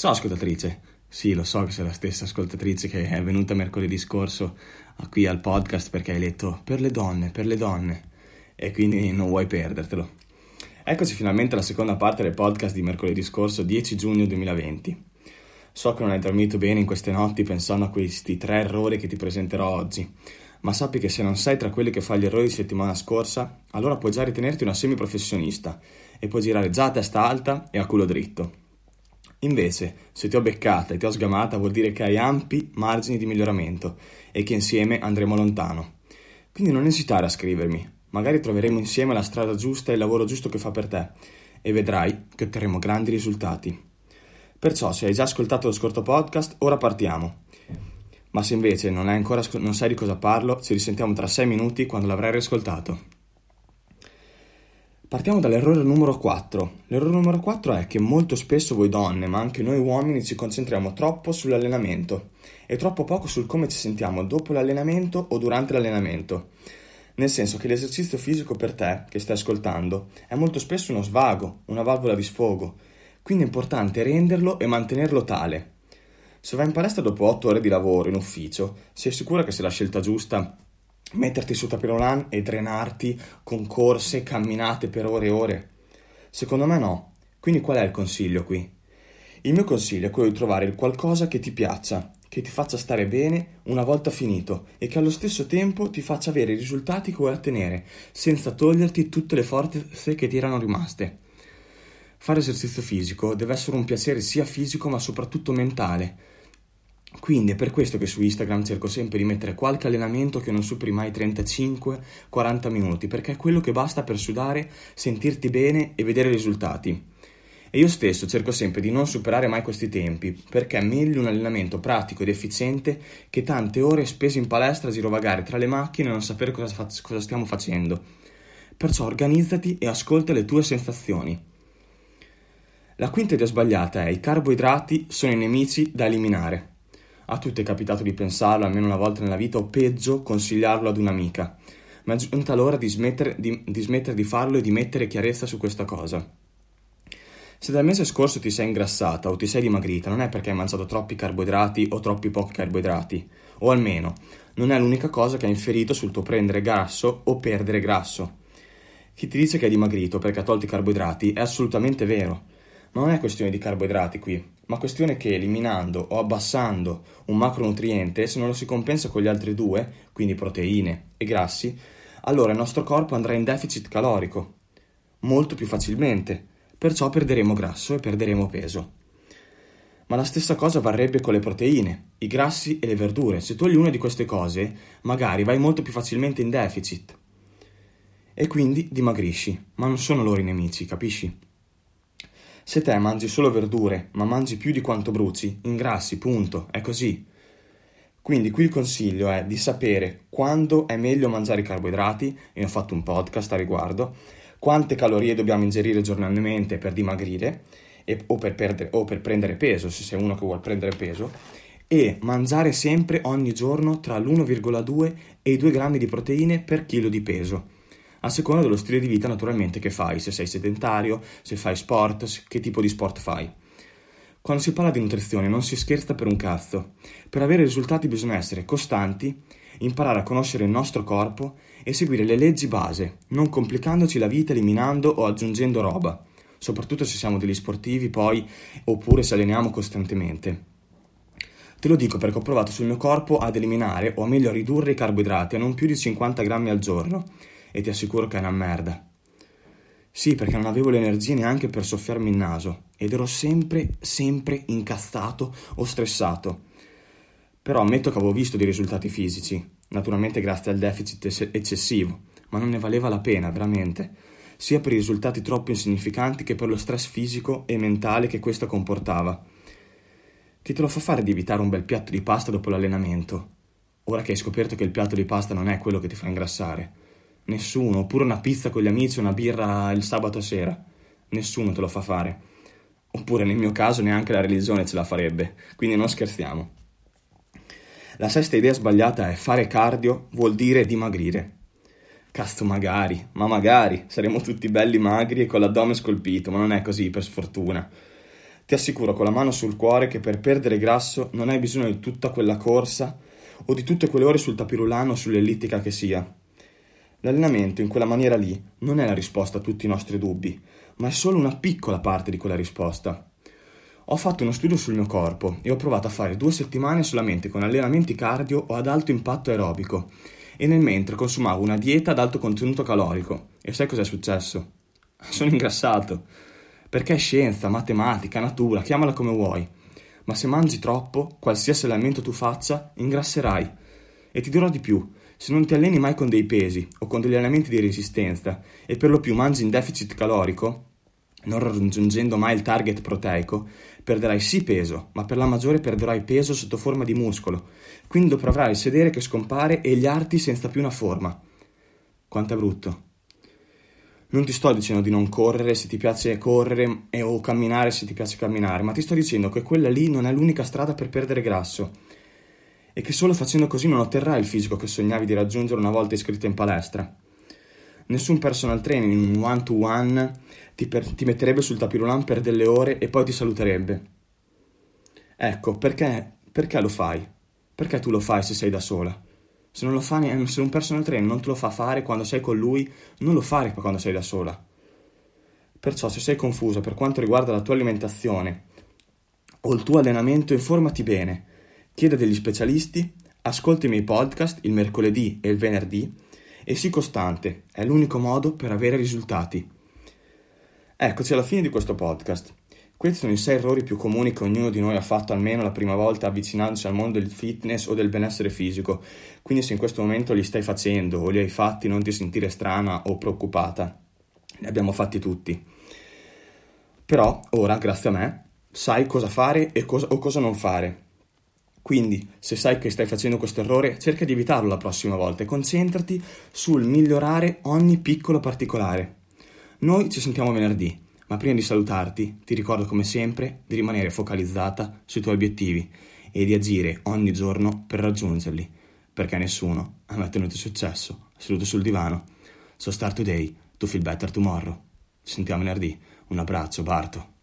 Ciao ascoltatrice. Sì, lo so che sei la stessa ascoltatrice che è venuta mercoledì scorso qui al podcast perché hai letto per le donne, per le donne e quindi non vuoi perdertelo. Eccoci finalmente alla seconda parte del podcast di mercoledì scorso, 10 giugno 2020. So che non hai dormito bene in queste notti pensando a questi tre errori che ti presenterò oggi, ma sappi che se non sei tra quelli che fa gli errori di settimana scorsa, allora puoi già ritenerti una semiprofessionista e puoi girare già a testa alta e a culo dritto. Invece, se ti ho beccata e ti ho sgamata vuol dire che hai ampi margini di miglioramento e che insieme andremo lontano. Quindi non esitare a scrivermi, magari troveremo insieme la strada giusta e il lavoro giusto che fa per te e vedrai che otterremo grandi risultati. Perciò, se hai già ascoltato lo scorto podcast, ora partiamo. Ma se invece non, non sai di cosa parlo, ci risentiamo tra 6 minuti quando l'avrai riascoltato. Partiamo dall'errore numero 4. L'errore numero 4 è che molto spesso voi donne, ma anche noi uomini, ci concentriamo troppo sull'allenamento e troppo poco sul come ci sentiamo dopo l'allenamento o durante l'allenamento. Nel senso che l'esercizio fisico per te, che stai ascoltando, è molto spesso uno svago, una valvola di sfogo, quindi è importante renderlo e mantenerlo tale. Se vai in palestra dopo 8 ore di lavoro in ufficio, sei sicura che sia la scelta giusta metterti su tapirolan e drenarti con corse, camminate per ore e ore? Secondo me no. Quindi qual è il consiglio qui? Il mio consiglio è quello di trovare il qualcosa che ti piaccia, che ti faccia stare bene una volta finito e che allo stesso tempo ti faccia avere i risultati che vuoi ottenere, senza toglierti tutte le forze che ti erano rimaste. Fare esercizio fisico deve essere un piacere sia fisico ma soprattutto mentale, quindi è per questo che su Instagram cerco sempre di mettere qualche allenamento che non superi mai 35-40 minuti, perché è quello che basta per sudare, sentirti bene e vedere risultati. E io stesso cerco sempre di non superare mai questi tempi, perché è meglio un allenamento pratico ed efficiente che tante ore spese in palestra a girovagare tra le macchine e non sapere cosa, fa- cosa stiamo facendo. Perciò organizzati e ascolta le tue sensazioni. La quinta idea sbagliata è i carboidrati sono i nemici da eliminare. A tutti è capitato di pensarlo almeno una volta nella vita o peggio consigliarlo ad un'amica. Ma è giunta l'ora di smettere di, di smettere di farlo e di mettere chiarezza su questa cosa. Se dal mese scorso ti sei ingrassata o ti sei dimagrita, non è perché hai mangiato troppi carboidrati o troppi pochi carboidrati, o almeno non è l'unica cosa che ha inferito sul tuo prendere grasso o perdere grasso. Chi ti dice che è dimagrito perché ha tolto i carboidrati è assolutamente vero, non è questione di carboidrati qui, ma questione che eliminando o abbassando un macronutriente, se non lo si compensa con gli altri due, quindi proteine e grassi, allora il nostro corpo andrà in deficit calorico molto più facilmente, perciò perderemo grasso e perderemo peso. Ma la stessa cosa varrebbe con le proteine, i grassi e le verdure. Se togli una di queste cose, magari vai molto più facilmente in deficit. E quindi dimagrisci, ma non sono loro i nemici, capisci? Se te mangi solo verdure, ma mangi più di quanto bruci, ingrassi, punto, è così. Quindi qui il consiglio è di sapere quando è meglio mangiare i carboidrati, e ho fatto un podcast a riguardo, quante calorie dobbiamo ingerire giornalmente per dimagrire e, o, per perdere, o per prendere peso, se sei uno che vuole prendere peso, e mangiare sempre ogni giorno tra l'1,2 e i 2 grammi di proteine per chilo di peso a seconda dello stile di vita naturalmente che fai, se sei sedentario, se fai sport, che tipo di sport fai. Quando si parla di nutrizione non si scherza per un cazzo. Per avere risultati bisogna essere costanti, imparare a conoscere il nostro corpo e seguire le leggi base, non complicandoci la vita eliminando o aggiungendo roba, soprattutto se siamo degli sportivi poi oppure se alleniamo costantemente. Te lo dico perché ho provato sul mio corpo ad eliminare o meglio a ridurre i carboidrati a non più di 50 grammi al giorno e ti assicuro che è una merda. Sì, perché non avevo le energie neanche per soffiarmi il naso ed ero sempre, sempre incazzato o stressato. Però ammetto che avevo visto dei risultati fisici, naturalmente grazie al deficit eccessivo, ma non ne valeva la pena, veramente, sia per i risultati troppo insignificanti che per lo stress fisico e mentale che questo comportava. Chi te lo fa fare di evitare un bel piatto di pasta dopo l'allenamento, ora che hai scoperto che il piatto di pasta non è quello che ti fa ingrassare? Nessuno, oppure una pizza con gli amici, una birra il sabato sera. Nessuno te lo fa fare. Oppure nel mio caso neanche la religione ce la farebbe, quindi non scherziamo. La sesta idea sbagliata è fare cardio vuol dire dimagrire. Cazzo, magari, ma magari saremo tutti belli magri e con l'addome scolpito, ma non è così, per sfortuna. Ti assicuro con la mano sul cuore che per perdere grasso non hai bisogno di tutta quella corsa o di tutte quelle ore sul tapirulano o sull'ellittica che sia. L'allenamento in quella maniera lì non è la risposta a tutti i nostri dubbi, ma è solo una piccola parte di quella risposta. Ho fatto uno studio sul mio corpo e ho provato a fare due settimane solamente con allenamenti cardio o ad alto impatto aerobico e nel mentre consumavo una dieta ad alto contenuto calorico. E sai cos'è successo? Sono ingrassato. Perché è scienza, matematica, natura, chiamala come vuoi. Ma se mangi troppo, qualsiasi allenamento tu faccia, ingrasserai. E ti dirò di più, se non ti alleni mai con dei pesi o con degli allenamenti di resistenza e per lo più mangi in deficit calorico, non raggiungendo mai il target proteico, perderai sì peso, ma per la maggiore perderai peso sotto forma di muscolo, quindi dovrai sedere che scompare e gli arti senza più una forma. Quanto è brutto. Non ti sto dicendo di non correre se ti piace correre o camminare se ti piace camminare, ma ti sto dicendo che quella lì non è l'unica strada per perdere grasso e che solo facendo così non otterrai il fisico che sognavi di raggiungere una volta iscritto in palestra. Nessun personal training in un one-to-one ti, per, ti metterebbe sul tapirulan per delle ore e poi ti saluterebbe. Ecco, perché, perché lo fai? Perché tu lo fai se sei da sola? Se, fa, se un personal trainer non te lo fa fare quando sei con lui, non lo fare quando sei da sola. Perciò se sei confuso per quanto riguarda la tua alimentazione o il tuo allenamento, informati bene, chieda degli specialisti, ascolta i miei podcast il mercoledì e il venerdì e sii costante, è l'unico modo per avere risultati. Eccoci alla fine di questo podcast. Questi sono i sei errori più comuni che ognuno di noi ha fatto almeno la prima volta avvicinandosi al mondo del fitness o del benessere fisico, quindi se in questo momento li stai facendo o li hai fatti non ti sentire strana o preoccupata, li abbiamo fatti tutti. Però ora, grazie a me, sai cosa fare cosa, o cosa non fare. Quindi, se sai che stai facendo questo errore, cerca di evitarlo la prossima volta e concentrati sul migliorare ogni piccolo particolare. Noi ci sentiamo venerdì. Ma prima di salutarti, ti ricordo come sempre di rimanere focalizzata sui tuoi obiettivi e di agire ogni giorno per raggiungerli, perché nessuno ha mai ottenuto successo seduto sul divano. So start today, to feel better tomorrow. Ci sentiamo venerdì. Un abbraccio, Barto.